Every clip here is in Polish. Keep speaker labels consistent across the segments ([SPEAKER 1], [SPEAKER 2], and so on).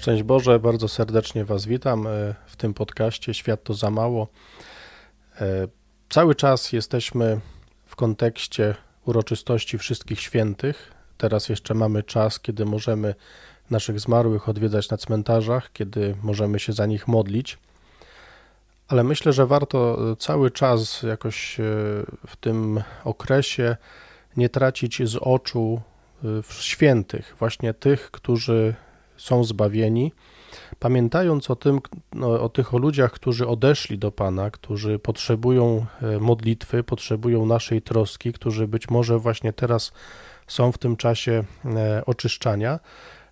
[SPEAKER 1] Szczęść Boże, bardzo serdecznie Was witam e, w tym podcaście Świat to za mało. E, cały czas jesteśmy w kontekście uroczystości wszystkich świętych. Teraz jeszcze mamy czas, kiedy możemy naszych zmarłych odwiedzać na cmentarzach, kiedy możemy się za nich modlić. Ale myślę, że warto cały czas jakoś e, w tym okresie nie tracić z oczu świętych, właśnie tych, którzy są zbawieni, pamiętając o tym, no, o tych o ludziach, którzy odeszli do Pana, którzy potrzebują e, modlitwy, potrzebują naszej troski, którzy być może właśnie teraz są w tym czasie e, oczyszczania,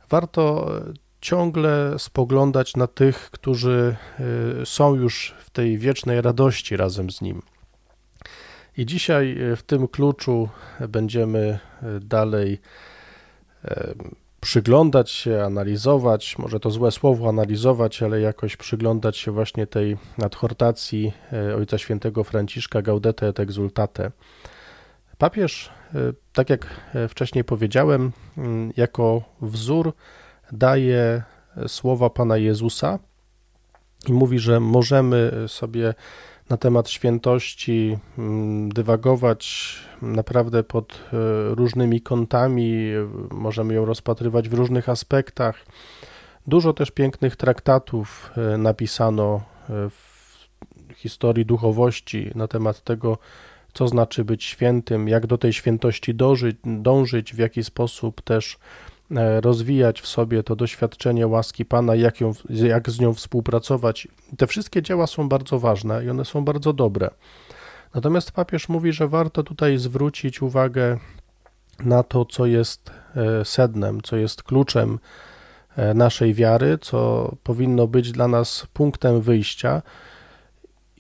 [SPEAKER 1] warto e, ciągle spoglądać na tych, którzy są już w tej wiecznej radości razem z Nim. I dzisiaj w tym kluczu będziemy dalej przyglądać się, analizować, może to złe słowo analizować, ale jakoś przyglądać się właśnie tej adhortacji e, Ojca Świętego Franciszka Gaudete et Exultate. Papież, e, tak jak e, wcześniej powiedziałem, mm, jako wzór daje słowa Pana Jezusa i mówi, że możemy sobie na temat świętości mm, dywagować naprawdę pod e, różnymi kątami, możemy ją rozpatrywać w różnych aspektach. Dużo też pięknych traktatów e, napisano e, w historii duchowości na temat tego, co znaczy być świętym, jak do tej świętości dążyć, dążyć w jaki sposób też rozwijać w sobie to doświadczenie łaski Pana, jak, ją, jak z nią współpracować. Te wszystkie dzieła są bardzo ważne i one są bardzo dobre. Natomiast papież mówi, że warto tutaj zwrócić uwagę na to, co jest e, sednem, co jest kluczem e, naszej wiary, co powinno być dla nas punktem wyjścia.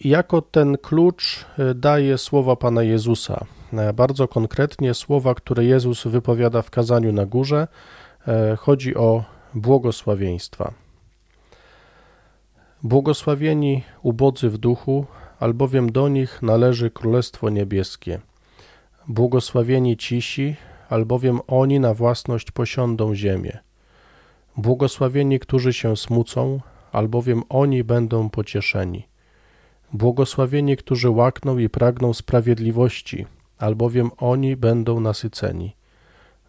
[SPEAKER 1] Jako ten klucz daje słowa Pana Jezusa. Bardzo konkretnie słowa, które Jezus wypowiada w kazaniu na górze, E, chodzi o błogosławieństwa. Błogosławieni ubodzy w duchu, albowiem do nich należy Królestwo Niebieskie. Błogosławieni cisi, albowiem oni na własność posiądą ziemię. Błogosławieni, którzy się smucą, albowiem oni będą pocieszeni. Błogosławieni, którzy łakną i pragną sprawiedliwości, albowiem oni będą nasyceni.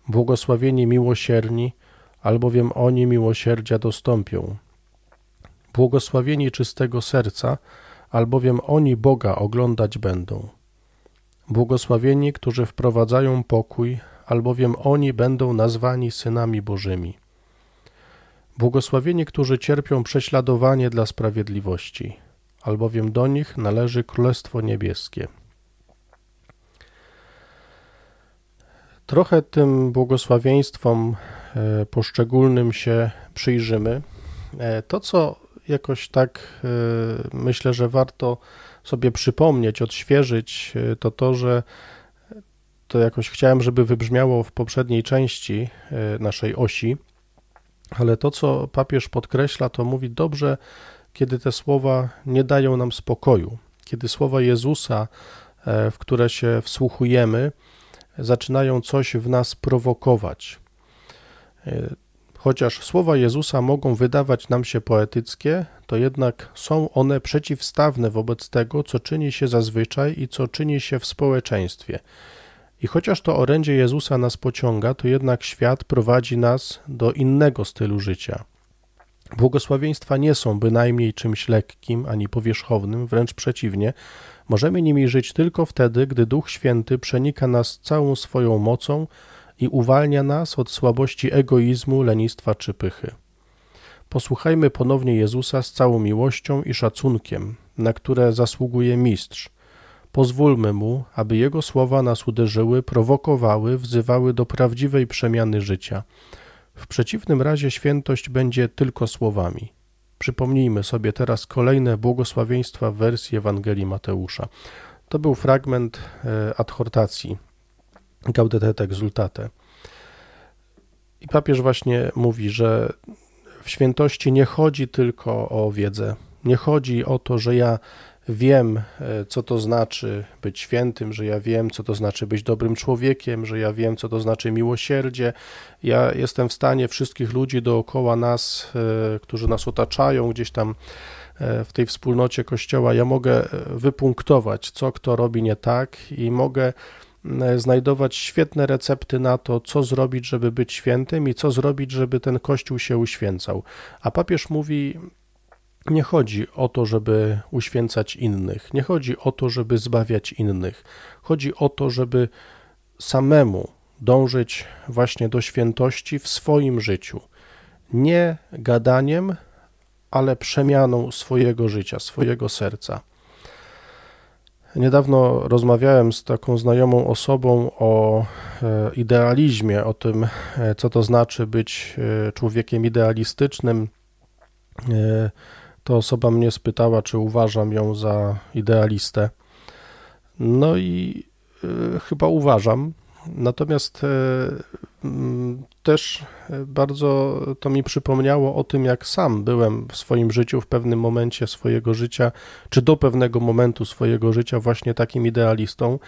[SPEAKER 1] Błogosławieni miłosierni, albowiem oni miłosierdzia dostąpią. Błogosławieni czystego serca, albowiem oni Boga oglądać będą. Błogosławieni, którzy wprowadzają pokój, albowiem oni będą nazwani synami Bożymi. Błogosławieni, którzy cierpią prześladowanie dla sprawiedliwości, albowiem do nich należy Królestwo Niebieskie. Trochę tym błogosławieństwom e, poszczególnym się przyjrzymy. E, to, co jakoś tak e, myślę, że warto sobie przypomnieć, odświeżyć, to to, że to jakoś chciałem, żeby wybrzmiało w poprzedniej części naszej osi, ale to, co papież podkreśla, to mówi dobrze, kiedy te słowa nie dają nam spokoju, kiedy słowa Jezusa, w które się wsłuchujemy, zaczynają coś w nas prowokować. E, chociaż słowa Jezusa mogą wydawać nam się poetyckie, to jednak są one przeciwstawne wobec tego, co czyni się zazwyczaj i co czyni się w społeczeństwie. I chociaż to orędzie Jezusa nas pociąga, to jednak świat prowadzi nas do innego stylu życia. Błogosławieństwa nie są bynajmniej czymś lekkim ani powierzchownym, wręcz przeciwnie, Możemy nimi żyć tylko wtedy, gdy Duch Święty przenika nas całą swoją mocą i uwalnia nas od słabości egoizmu, lenistwa czy pychy. Posłuchajmy ponownie Jezusa z całą miłością i szacunkiem, na które zasługuje Mistrz. Pozwólmy Mu, aby Jego słowa nas uderzyły, prowokowały, wzywały do prawdziwej przemiany życia. W przeciwnym razie świętość będzie tylko słowami. Przypomnijmy sobie teraz kolejne błogosławieństwa w wersji Ewangelii Mateusza. To był fragment e, adhortacji Gaudete et Exultate. I papież właśnie mówi, że w świętości nie chodzi tylko o wiedzę. Nie chodzi o to, że ja wiem, e, co to znaczy być świętym, że ja wiem, co to znaczy być dobrym człowiekiem, że ja wiem, co to znaczy miłosierdzie. Ja jestem w stanie wszystkich ludzi dookoła nas, e, którzy nas otaczają gdzieś tam e, w tej wspólnocie Kościoła, ja mogę wypunktować, co kto robi nie tak i mogę znajdować świetne recepty na to, co zrobić, żeby być świętym i co zrobić, żeby ten Kościół się uświęcał. A papież mówi, nie chodzi o to, żeby uświęcać innych, nie chodzi o to, żeby zbawiać innych. Chodzi o to, żeby samemu dążyć właśnie do świętości w swoim życiu. Nie gadaniem, ale przemianą swojego życia, swojego serca. Niedawno rozmawiałem z taką znajomą osobą o e, idealizmie, o tym, e, co to znaczy być e, człowiekiem idealistycznym to osoba mnie spytała, czy uważam ją za idealistę. No i y, chyba uważam. Natomiast y, mm, też bardzo to mi przypomniało o tym, jak sam byłem w swoim życiu, w pewnym momencie swojego życia, czy do pewnego momentu swojego życia, właśnie takim idealistą.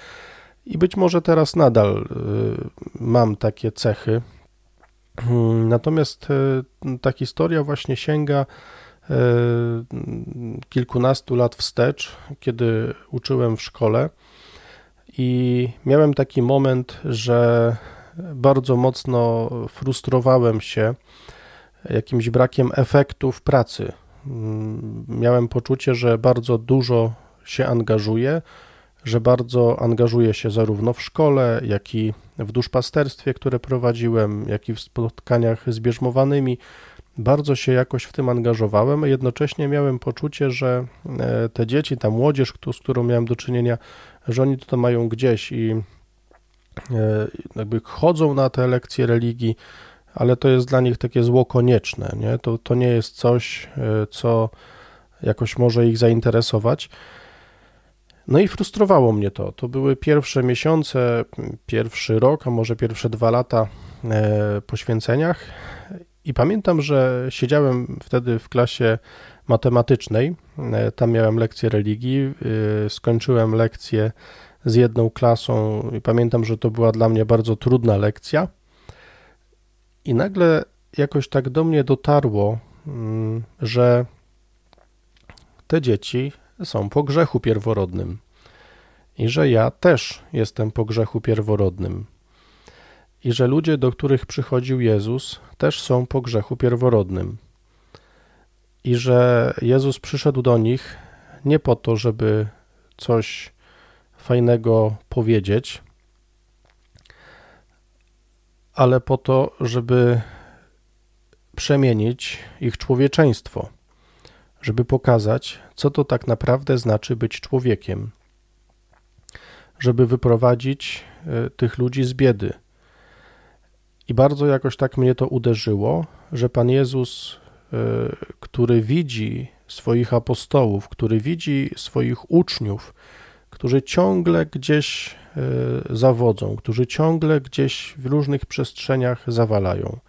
[SPEAKER 1] I być może teraz nadal mam takie cechy. Natomiast ta historia właśnie sięga E, kilkunastu lat wstecz, kiedy uczyłem w szkole i miałem taki moment, że bardzo mocno frustrowałem się jakimś brakiem efektów pracy. Miałem poczucie, że bardzo dużo się angażuję, że bardzo angażuję się zarówno w szkole, jak i w duszpasterstwie, które prowadziłem, jak i w spotkaniach z bierzmowanymi bardzo się jakoś w tym angażowałem, jednocześnie miałem poczucie, że e, te dzieci, ta młodzież, z którą miałem do czynienia, że oni to mają gdzieś i e, jakby chodzą na te lekcje religii, ale to jest dla nich takie zło konieczne, nie? To, to nie jest coś, e, co jakoś może ich zainteresować. No i frustrowało mnie to. To były pierwsze miesiące, pierwszy rok, a może pierwsze dwa lata poświęceniach i pamiętam, że siedziałem wtedy w klasie matematycznej, e, tam miałem lekcję religii, e, skończyłem lekcję z jedną klasą i pamiętam, że to była dla mnie bardzo trudna lekcja. I nagle jakoś tak do mnie dotarło, mm, że te dzieci są po grzechu pierworodnym i że ja też jestem po grzechu pierworodnym i że ludzie, do których przychodził Jezus, też są po grzechu pierworodnym. I że Jezus przyszedł do nich nie po to, żeby coś fajnego powiedzieć, ale po to, żeby przemienić ich człowieczeństwo, żeby pokazać, co to tak naprawdę znaczy być człowiekiem, żeby wyprowadzić e, tych ludzi z biedy i bardzo jakoś tak mnie to uderzyło, że Pan Jezus, e, który widzi swoich apostołów, który widzi swoich uczniów, którzy ciągle gdzieś e, zawodzą, którzy ciągle gdzieś w różnych przestrzeniach zawalają,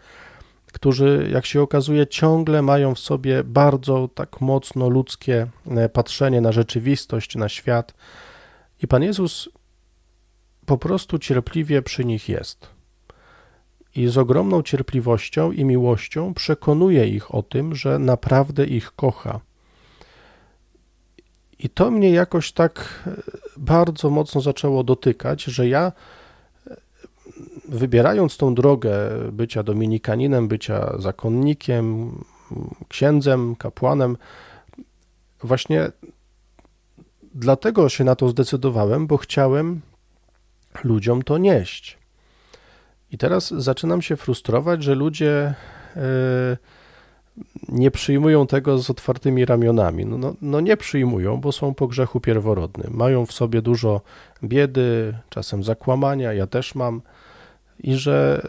[SPEAKER 1] którzy, jak się okazuje, ciągle mają w sobie bardzo tak mocno ludzkie e, patrzenie na rzeczywistość, na świat. I Pan Jezus po prostu cierpliwie przy nich jest i z ogromną cierpliwością i miłością przekonuje ich o tym, że naprawdę ich kocha. I to mnie jakoś tak e, bardzo mocno zaczęło dotykać, że ja e, wybierając tą drogę bycia dominikaninem, bycia zakonnikiem, księdzem, kapłanem, właśnie dlatego się na to zdecydowałem, bo chciałem ludziom to nieść. I teraz zaczynam się frustrować, że ludzie e, nie przyjmują tego z otwartymi ramionami. No, no, no, nie przyjmują, bo są po grzechu pierworodnym. Mają w sobie dużo biedy, czasem zakłamania, ja też mam. I że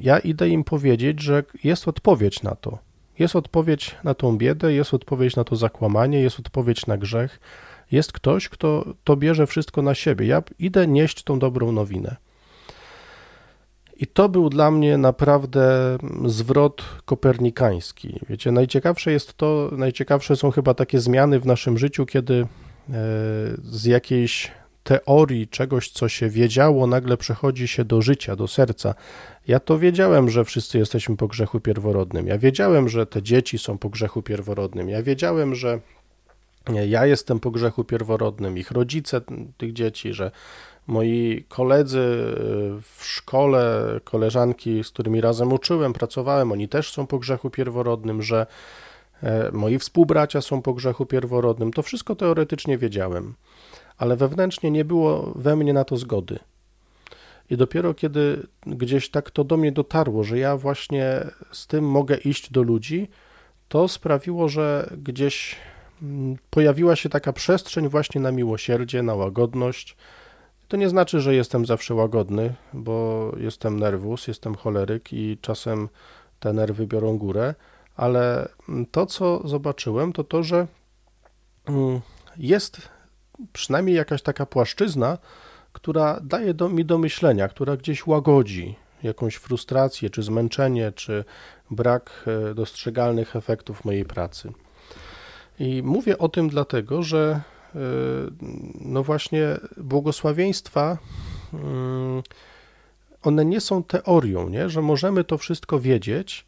[SPEAKER 1] ja idę im powiedzieć, że jest odpowiedź na to. Jest odpowiedź na tą biedę, jest odpowiedź na to zakłamanie, jest odpowiedź na grzech. Jest ktoś, kto to bierze wszystko na siebie. Ja idę nieść tą dobrą nowinę. I to był dla mnie naprawdę zwrot kopernikański. Wiecie, najciekawsze jest to, najciekawsze są chyba takie zmiany w naszym życiu, kiedy z jakiejś teorii czegoś, co się wiedziało, nagle przechodzi się do życia, do serca. Ja to wiedziałem, że wszyscy jesteśmy po grzechu pierworodnym. Ja wiedziałem, że te dzieci są po grzechu pierworodnym. Ja wiedziałem, że ja jestem po grzechu pierworodnym, ich rodzice tych dzieci, że moi koledzy w szkole, koleżanki, z którymi razem uczyłem, pracowałem, oni też są po grzechu pierworodnym, że e, moi współbracia są po grzechu pierworodnym. To wszystko teoretycznie wiedziałem ale wewnętrznie nie było we mnie na to zgody. I dopiero kiedy gdzieś tak to do mnie dotarło, że ja właśnie z tym mogę iść do ludzi, to sprawiło, że gdzieś mm, pojawiła się taka przestrzeń właśnie na miłosierdzie, na łagodność. To nie znaczy, że jestem zawsze łagodny, bo jestem nerwus, jestem choleryk i czasem te nerwy biorą górę, ale to, co zobaczyłem, to to, że mm, jest przynajmniej jakaś taka płaszczyzna, która daje do, mi do myślenia, która gdzieś łagodzi jakąś frustrację, czy zmęczenie, czy brak e, dostrzegalnych efektów mojej pracy. I mówię o tym dlatego, że no właśnie błogosławieństwa mm, one nie są teorią, nie? że możemy to wszystko wiedzieć,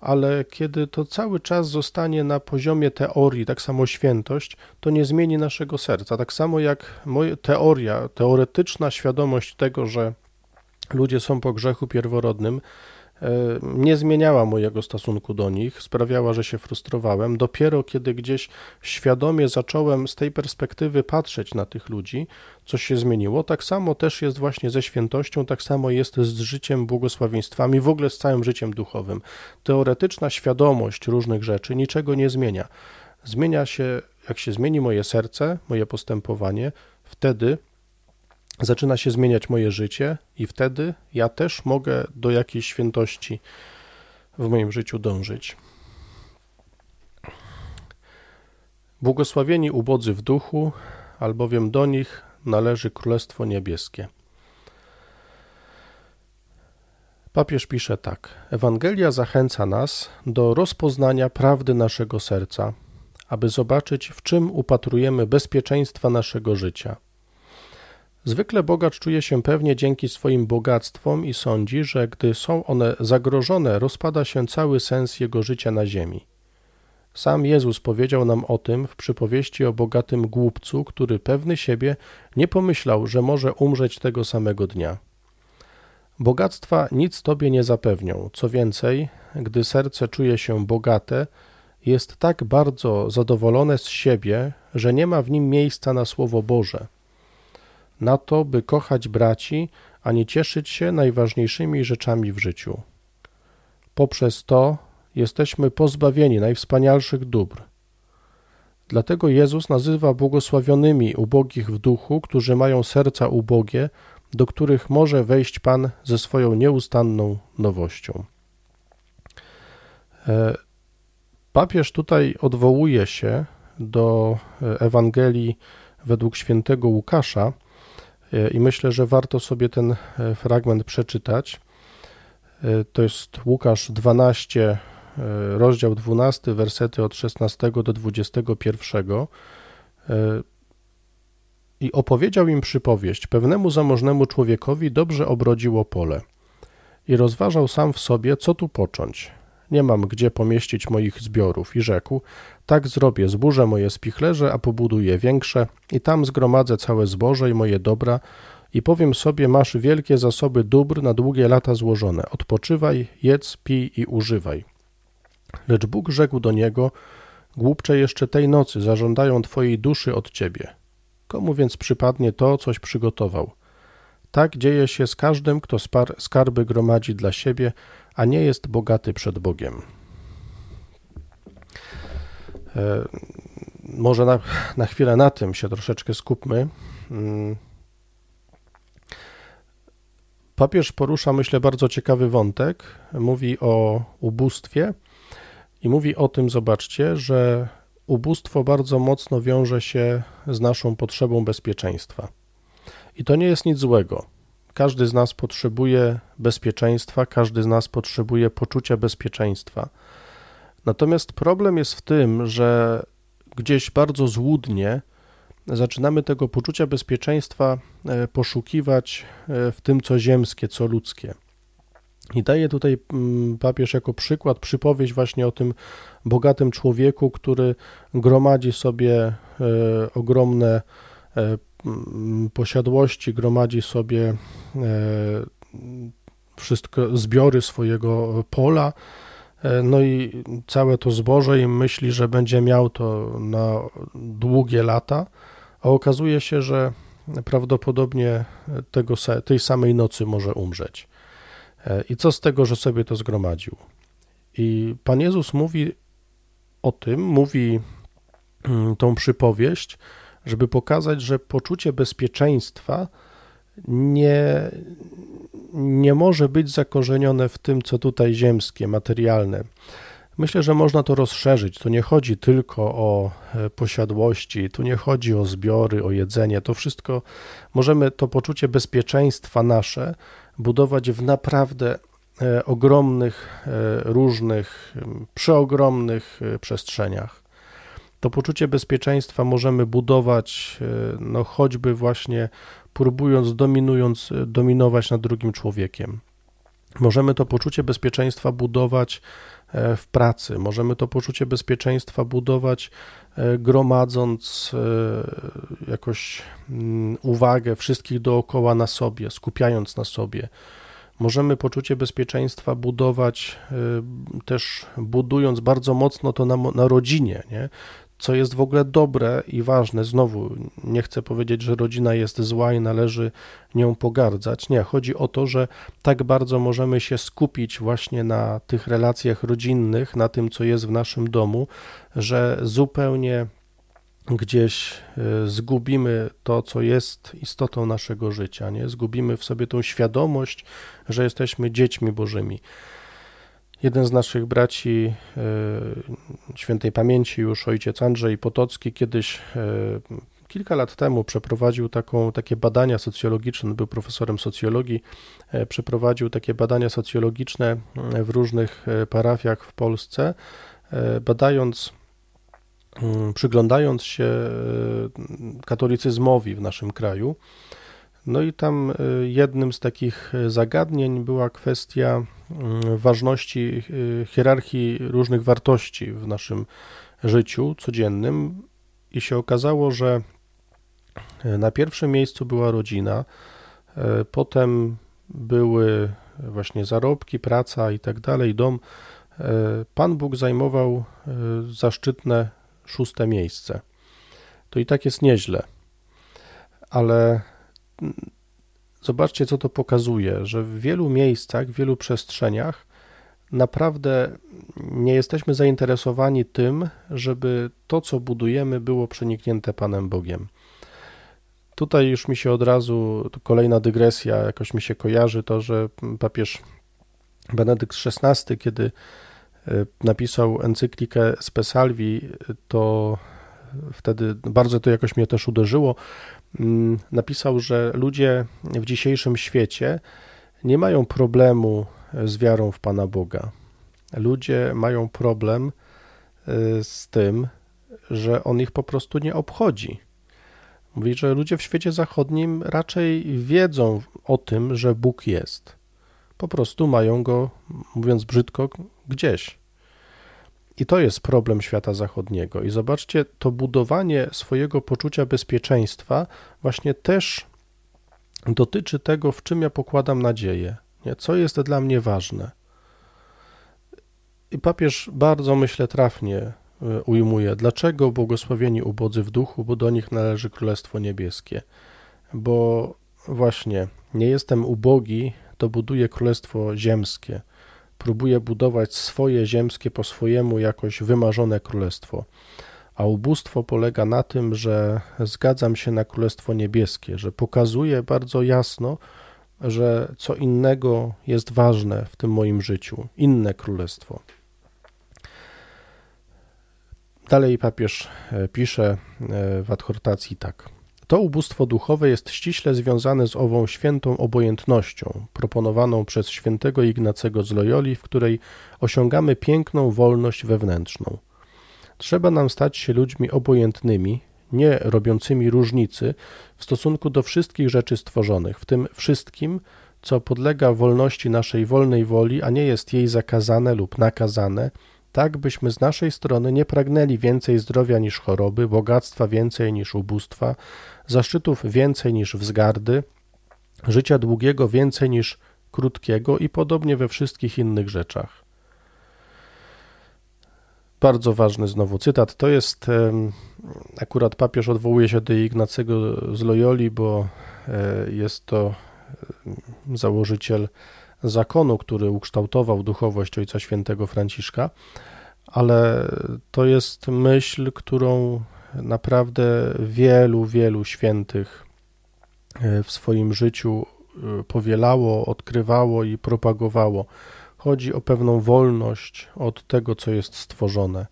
[SPEAKER 1] ale kiedy to cały czas zostanie na poziomie teorii, tak samo świętość, to nie zmieni naszego serca. Tak samo jak moja teoria, teoretyczna świadomość tego, że ludzie są po grzechu pierworodnym, nie zmieniała mojego stosunku do nich, sprawiała, że się frustrowałem. Dopiero kiedy gdzieś świadomie zacząłem z tej perspektywy patrzeć na tych ludzi, coś się zmieniło. Tak samo też jest właśnie ze świętością, tak samo jest z życiem, błogosławieństwami, w ogóle z całym życiem duchowym. Teoretyczna świadomość różnych rzeczy niczego nie zmienia. Zmienia się, jak się zmieni moje serce, moje postępowanie, wtedy zaczyna się zmieniać moje życie, i wtedy ja też mogę do jakiejś świętości w moim życiu dążyć. Błogosławieni ubodzy w duchu, albowiem do nich należy Królestwo Niebieskie. Papież pisze tak: Ewangelia zachęca nas do rozpoznania prawdy naszego serca, aby zobaczyć, w czym upatrujemy bezpieczeństwa naszego życia Zwykle bogacz czuje się pewnie dzięki swoim bogactwom i sądzi, że gdy są one zagrożone, rozpada się cały sens jego życia na ziemi. Sam Jezus powiedział nam o tym w przypowieści o bogatym głupcu, który pewny siebie nie pomyślał, że może umrzeć tego samego dnia. Bogactwa nic tobie nie zapewnią. Co więcej, gdy serce czuje się bogate, jest tak bardzo zadowolone z siebie, że nie ma w nim miejsca na Słowo Boże – na to, by kochać braci, a nie cieszyć się najważniejszymi rzeczami w życiu. Poprzez to jesteśmy pozbawieni najwspanialszych dóbr. Dlatego Jezus nazywa błogosławionymi ubogich w duchu, którzy mają serca ubogie, do których może wejść Pan ze swoją nieustanną nowością. E, papież tutaj odwołuje się do Ewangelii według świętego Łukasza, i myślę, że warto sobie ten e, fragment przeczytać. E, to jest Łukasz 12, e, rozdział 12, wersety od 16 do 21. I opowiedział im przypowieść: Pewnemu zamożnemu człowiekowi dobrze obrodziło pole. I rozważał sam w sobie, co tu począć. Nie mam gdzie pomieścić moich zbiorów. I rzekł: Tak zrobię, zburzę moje spichlerze, a pobuduję większe, i tam zgromadzę całe zboże i moje dobra, i powiem sobie: Masz wielkie zasoby dóbr na długie lata złożone. Odpoczywaj, jedz, pij i używaj. Lecz Bóg rzekł do niego: Głupcze jeszcze tej nocy zażądają twojej duszy od ciebie. Komu więc przypadnie to, coś przygotował? Tak dzieje się z każdym, kto skarby gromadzi dla siebie, a nie jest bogaty przed Bogiem. E, może na, na chwilę na tym się troszeczkę skupmy. Mm. Papież porusza, myślę, bardzo ciekawy wątek. Mówi o ubóstwie i mówi o tym, zobaczcie, że ubóstwo bardzo mocno wiąże się z naszą potrzebą bezpieczeństwa. I to nie jest nic złego. Każdy z nas potrzebuje bezpieczeństwa, każdy z nas potrzebuje poczucia bezpieczeństwa. Natomiast problem jest w tym, że gdzieś bardzo złudnie zaczynamy tego poczucia bezpieczeństwa e, poszukiwać e, w tym, co ziemskie, co ludzkie. I daje tutaj mm, papież jako przykład przypowieść właśnie o tym bogatym człowieku, który gromadzi sobie e, ogromne posiadłości, gromadzi sobie wszystko, zbiory swojego pola, no i całe to zboże i myśli, że będzie miał to na długie lata, a okazuje się, że prawdopodobnie tego, tej samej nocy może umrzeć. E, I co z tego, że sobie to zgromadził? I Pan Jezus mówi o tym, mówi mm, tą przypowieść, żeby pokazać, że poczucie bezpieczeństwa nie, nie może być zakorzenione w tym, co tutaj ziemskie, materialne. Myślę, że można to rozszerzyć. Tu nie chodzi tylko o e, posiadłości, tu nie chodzi o zbiory, o jedzenie. To wszystko możemy to poczucie bezpieczeństwa nasze budować w naprawdę e, ogromnych, e, różnych, przeogromnych przestrzeniach. To poczucie bezpieczeństwa możemy budować, no choćby właśnie próbując, dominując, dominować nad drugim człowiekiem. Możemy to poczucie bezpieczeństwa budować e, w pracy, możemy to poczucie bezpieczeństwa budować e, gromadząc e, jakoś mm, uwagę wszystkich dookoła na sobie, skupiając na sobie. Możemy poczucie bezpieczeństwa budować też budując bardzo mocno to na, na rodzinie, nie? Co jest w ogóle dobre i ważne. Znowu, nie chcę powiedzieć, że rodzina jest zła i należy nią pogardzać. Nie, chodzi o to, że tak bardzo możemy się skupić właśnie na tych relacjach rodzinnych, na tym, co jest w naszym domu, że zupełnie gdzieś e, zgubimy to, co jest istotą naszego życia, nie? Zgubimy w sobie tą świadomość, że jesteśmy dziećmi Bożymi. Jeden z naszych braci e, świętej pamięci, już ojciec Andrzej Potocki, kiedyś e, kilka lat temu przeprowadził taką, takie badania socjologiczne, był profesorem socjologii, e, przeprowadził takie badania socjologiczne w różnych parafiach w Polsce, badając, mm, przyglądając się katolicyzmowi w naszym kraju. No i tam jednym z takich zagadnień była kwestia Mm, ważności y, hierarchii różnych wartości w naszym życiu codziennym i się okazało, że na pierwszym miejscu była rodzina, potem były właśnie zarobki, praca i tak dalej, dom. Pan Bóg zajmował zaszczytne szóste miejsce. To i tak jest nieźle, ale Zobaczcie, co to pokazuje, że w wielu miejscach, w wielu przestrzeniach naprawdę nie jesteśmy zainteresowani tym, żeby to, co budujemy, było przeniknięte Panem Bogiem. Tutaj już mi się od razu kolejna dygresja, jakoś mi się kojarzy to, że papież Benedykt XVI, kiedy e, napisał encyklikę Spesalvi, to wtedy bardzo to jakoś mnie też uderzyło. Mm, napisał, że ludzie w dzisiejszym świecie nie mają problemu z wiarą w Pana Boga. Ludzie mają problem y, z tym, że on ich po prostu nie obchodzi. Mówi, że ludzie w świecie zachodnim raczej wiedzą o tym, że Bóg jest. Po prostu mają go, mówiąc brzydko, gdzieś. I to jest problem świata zachodniego. I zobaczcie, to budowanie swojego poczucia bezpieczeństwa właśnie też dotyczy tego, w czym ja pokładam nadzieję, nie? co jest dla mnie ważne. I papież bardzo, myślę, trafnie e, ujmuje, dlaczego błogosławieni ubodzy w duchu, bo do nich należy Królestwo Niebieskie. Bo właśnie nie jestem ubogi, to buduję Królestwo Ziemskie próbuje budować swoje ziemskie po swojemu jakoś wymarzone królestwo. A ubóstwo polega na tym, że zgadzam się na królestwo niebieskie, że pokazuje bardzo jasno, że co innego jest ważne w tym moim życiu, inne królestwo. Dalej papież e, pisze e, w adhortacji tak. To ubóstwo duchowe jest ściśle związane z ową świętą obojętnością, proponowaną przez świętego Ignacego z Loyoli, w której osiągamy piękną wolność wewnętrzną. Trzeba nam stać się ludźmi obojętnymi, nie robiącymi różnicy w stosunku do wszystkich rzeczy stworzonych, w tym wszystkim, co podlega wolności naszej wolnej woli, a nie jest jej zakazane lub nakazane, tak byśmy z naszej strony nie pragnęli więcej zdrowia niż choroby, bogactwa więcej niż ubóstwa, zaszczytów więcej niż wzgardy, życia długiego więcej niż krótkiego i podobnie we wszystkich innych rzeczach. Bardzo ważny znowu cytat. To jest akurat papież odwołuje się do Ignacego z Loyoli, bo e, jest to założyciel zakonu, który ukształtował duchowość Ojca Świętego Franciszka, ale to jest myśl, którą naprawdę wielu, wielu świętych e, w swoim życiu e, powielało, odkrywało i propagowało. Chodzi o pewną wolność od tego, co jest stworzone,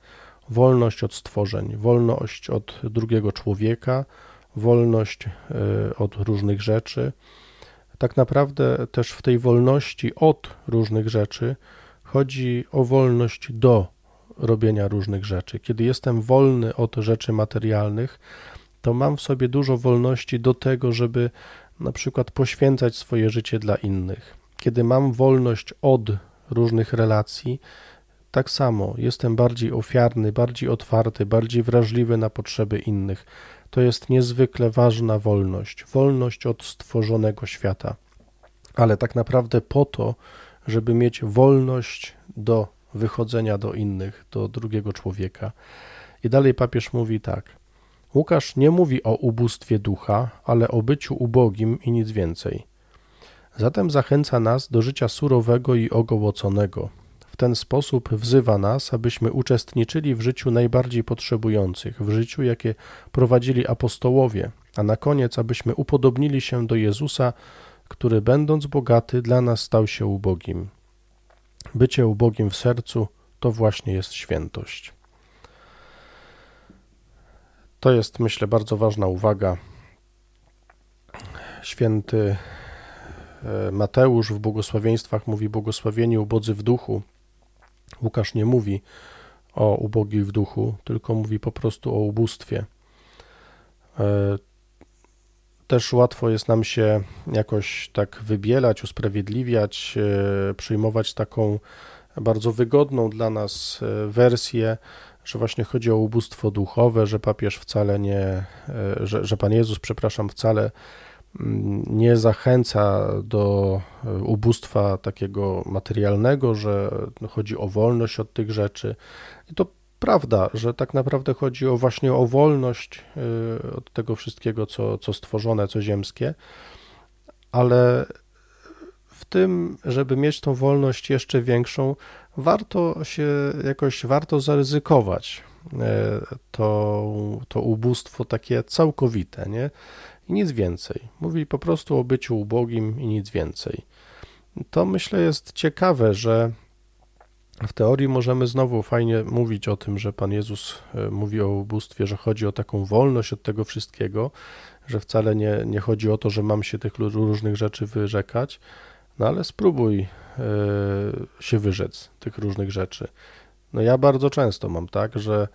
[SPEAKER 1] wolność od stworzeń, wolność od drugiego człowieka, wolność e, od różnych rzeczy. Tak naprawdę też w tej wolności od różnych rzeczy chodzi o wolność do robienia różnych rzeczy. Kiedy jestem wolny od rzeczy materialnych, to mam w sobie dużo wolności do tego, żeby na przykład poświęcać swoje życie dla innych. Kiedy mam wolność od różnych relacji, tak samo jestem bardziej ofiarny, bardziej otwarty, bardziej wrażliwy na potrzeby innych. To jest niezwykle ważna wolność wolność od stworzonego świata. Ale tak naprawdę po to, żeby mieć wolność do wychodzenia do innych, do drugiego człowieka. I dalej papież mówi tak. Łukasz nie mówi o ubóstwie ducha, ale o byciu ubogim i nic więcej. Zatem zachęca nas do życia surowego i ogołoconego. Ten sposób wzywa nas, abyśmy uczestniczyli w życiu najbardziej potrzebujących, w życiu, jakie prowadzili apostołowie, a na koniec, abyśmy upodobnili się do Jezusa, który będąc bogaty dla nas stał się ubogim. Bycie ubogim w sercu to właśnie jest świętość. To jest, myślę, bardzo ważna uwaga. Święty e, Mateusz w błogosławieństwach mówi błogosławieni ubodzy w duchu. Łukasz nie mówi o ubogich w duchu, tylko mówi po prostu o ubóstwie. E, też łatwo jest nam się jakoś tak wybielać, usprawiedliwiać, e, przyjmować taką bardzo wygodną dla nas e, wersję, że właśnie chodzi o ubóstwo duchowe, że papież wcale nie, że, że Pan Jezus, przepraszam, wcale nie zachęca do ubóstwa takiego materialnego, że chodzi o wolność od tych rzeczy. I to prawda, że tak naprawdę chodzi o właśnie o wolność y, od tego wszystkiego, co, co stworzone, co ziemskie, ale w tym, żeby mieć tą wolność jeszcze większą, warto się jakoś, warto zaryzykować y, to, to ubóstwo takie całkowite, nie? I nic więcej. Mówi po prostu o byciu ubogim i nic więcej. To myślę jest ciekawe, że w teorii możemy znowu fajnie mówić o tym, że Pan Jezus e, mówi o ubóstwie, że chodzi o taką wolność od tego wszystkiego, że wcale nie, nie chodzi o to, że mam się tych różnych rzeczy wyrzekać, no ale spróbuj e, się wyrzec tych różnych rzeczy. No ja bardzo często mam tak, że,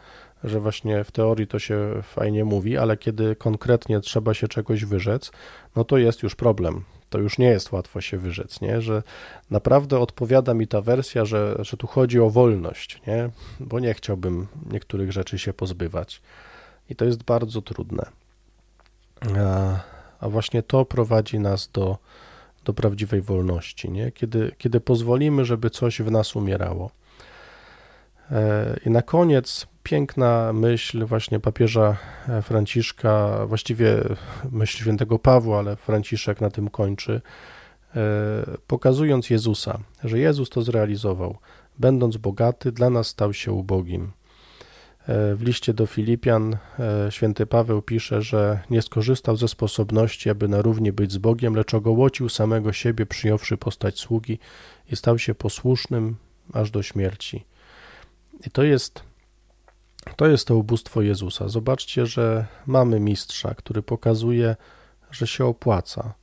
[SPEAKER 1] że właśnie w teorii to się fajnie mówi, ale kiedy konkretnie trzeba się czegoś wyrzec, no to jest już problem to już nie jest łatwo się wyrzec, nie? że naprawdę odpowiada mi ta wersja, że, że tu chodzi o wolność, nie? bo nie chciałbym niektórych rzeczy się pozbywać. I to jest bardzo trudne. A, a właśnie to prowadzi nas do, do prawdziwej wolności, nie? Kiedy, kiedy pozwolimy, żeby coś w nas umierało. E, I na koniec piękna myśl właśnie papieża e, Franciszka, właściwie myśl świętego Pawła, ale Franciszek na tym kończy, e, pokazując Jezusa, że Jezus to zrealizował. Będąc bogaty, dla nas stał się ubogim. W liście do Filipian święty Paweł pisze, że nie skorzystał ze sposobności, aby na równi być z Bogiem, lecz ogołocił samego siebie, przyjąwszy postać sługi i stał się posłusznym aż do śmierci. I to jest to jest to ubóstwo Jezusa. Zobaczcie, że mamy mistrza, który pokazuje, że się opłaca,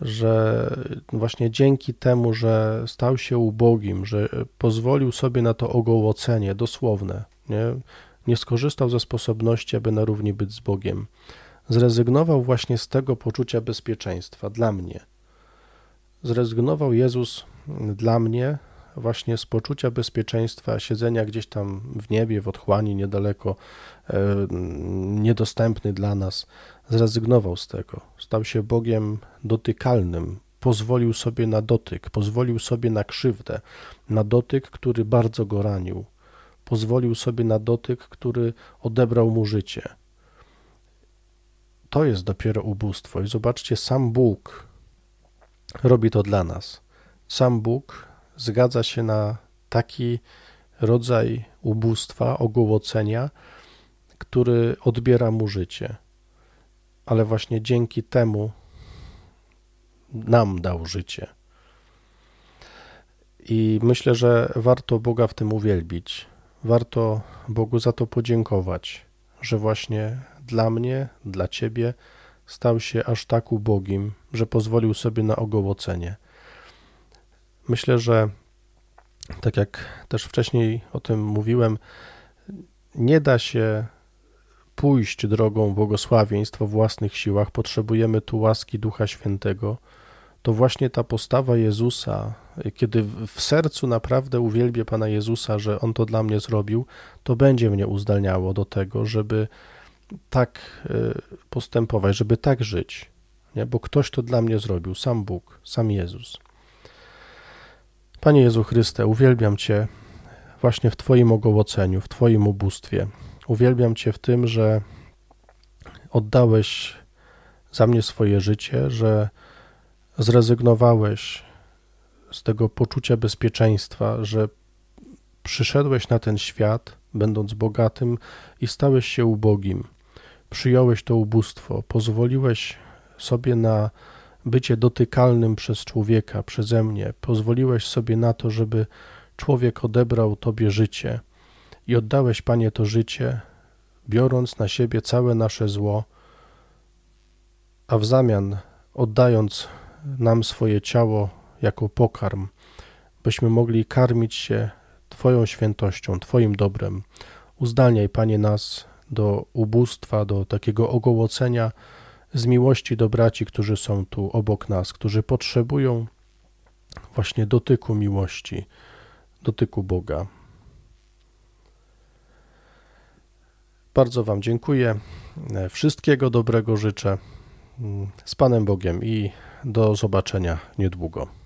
[SPEAKER 1] że właśnie dzięki temu, że stał się ubogim, że pozwolił sobie na to ogołocenie dosłowne, nie? nie skorzystał ze sposobności, aby na równi być z Bogiem. Zrezygnował właśnie z tego poczucia bezpieczeństwa dla mnie. Zrezygnował Jezus dla mnie właśnie z poczucia bezpieczeństwa, siedzenia gdzieś tam w niebie, w otchłani, niedaleko, e, niedostępny dla nas. Zrezygnował z tego. Stał się Bogiem dotykalnym, pozwolił sobie na dotyk, pozwolił sobie na krzywdę, na dotyk, który bardzo go ranił, pozwolił sobie na dotyk, który odebrał mu życie. To jest dopiero ubóstwo. I zobaczcie, sam Bóg robi to dla nas. Sam Bóg zgadza się na taki rodzaj ubóstwa, ogołocenia, który odbiera mu życie. Ale właśnie dzięki temu nam dał życie. I myślę, że warto Boga w tym uwielbić. Warto Bogu za to podziękować, że właśnie dla mnie, dla Ciebie stał się aż tak ubogim, że pozwolił sobie na ogołocenie. Myślę, że tak jak też wcześniej o tym mówiłem, nie da się pójść drogą błogosławieństw o własnych siłach. Potrzebujemy tu łaski Ducha Świętego to właśnie ta postawa Jezusa, kiedy w sercu naprawdę uwielbię Pana Jezusa, że On to dla mnie zrobił, to będzie mnie uzdalniało do tego, żeby tak e, postępować, żeby tak żyć, nie? bo ktoś to dla mnie zrobił, sam Bóg, sam Jezus. Panie Jezu Chryste, uwielbiam Cię właśnie w Twoim ogołoceniu, w Twoim ubóstwie. Uwielbiam Cię w tym, że oddałeś za mnie swoje życie, że zrezygnowałeś z tego poczucia bezpieczeństwa, że przyszedłeś na ten świat, będąc bogatym, i stałeś się ubogim. Przyjąłeś to ubóstwo, pozwoliłeś sobie na bycie dotykalnym przez człowieka, przeze mnie, pozwoliłeś sobie na to, żeby człowiek odebrał tobie życie i oddałeś, Panie, to życie, biorąc na siebie całe nasze zło, a w zamian oddając nam swoje ciało jako pokarm, byśmy mogli karmić się Twoją świętością, Twoim dobrem. Uzdalniaj, Panie, nas do ubóstwa, do takiego ogołocenia z miłości do braci, którzy są tu obok nas, którzy potrzebują właśnie dotyku miłości, dotyku Boga. Bardzo Wam dziękuję. Wszystkiego dobrego życzę. Z Panem Bogiem i do zobaczenia niedługo.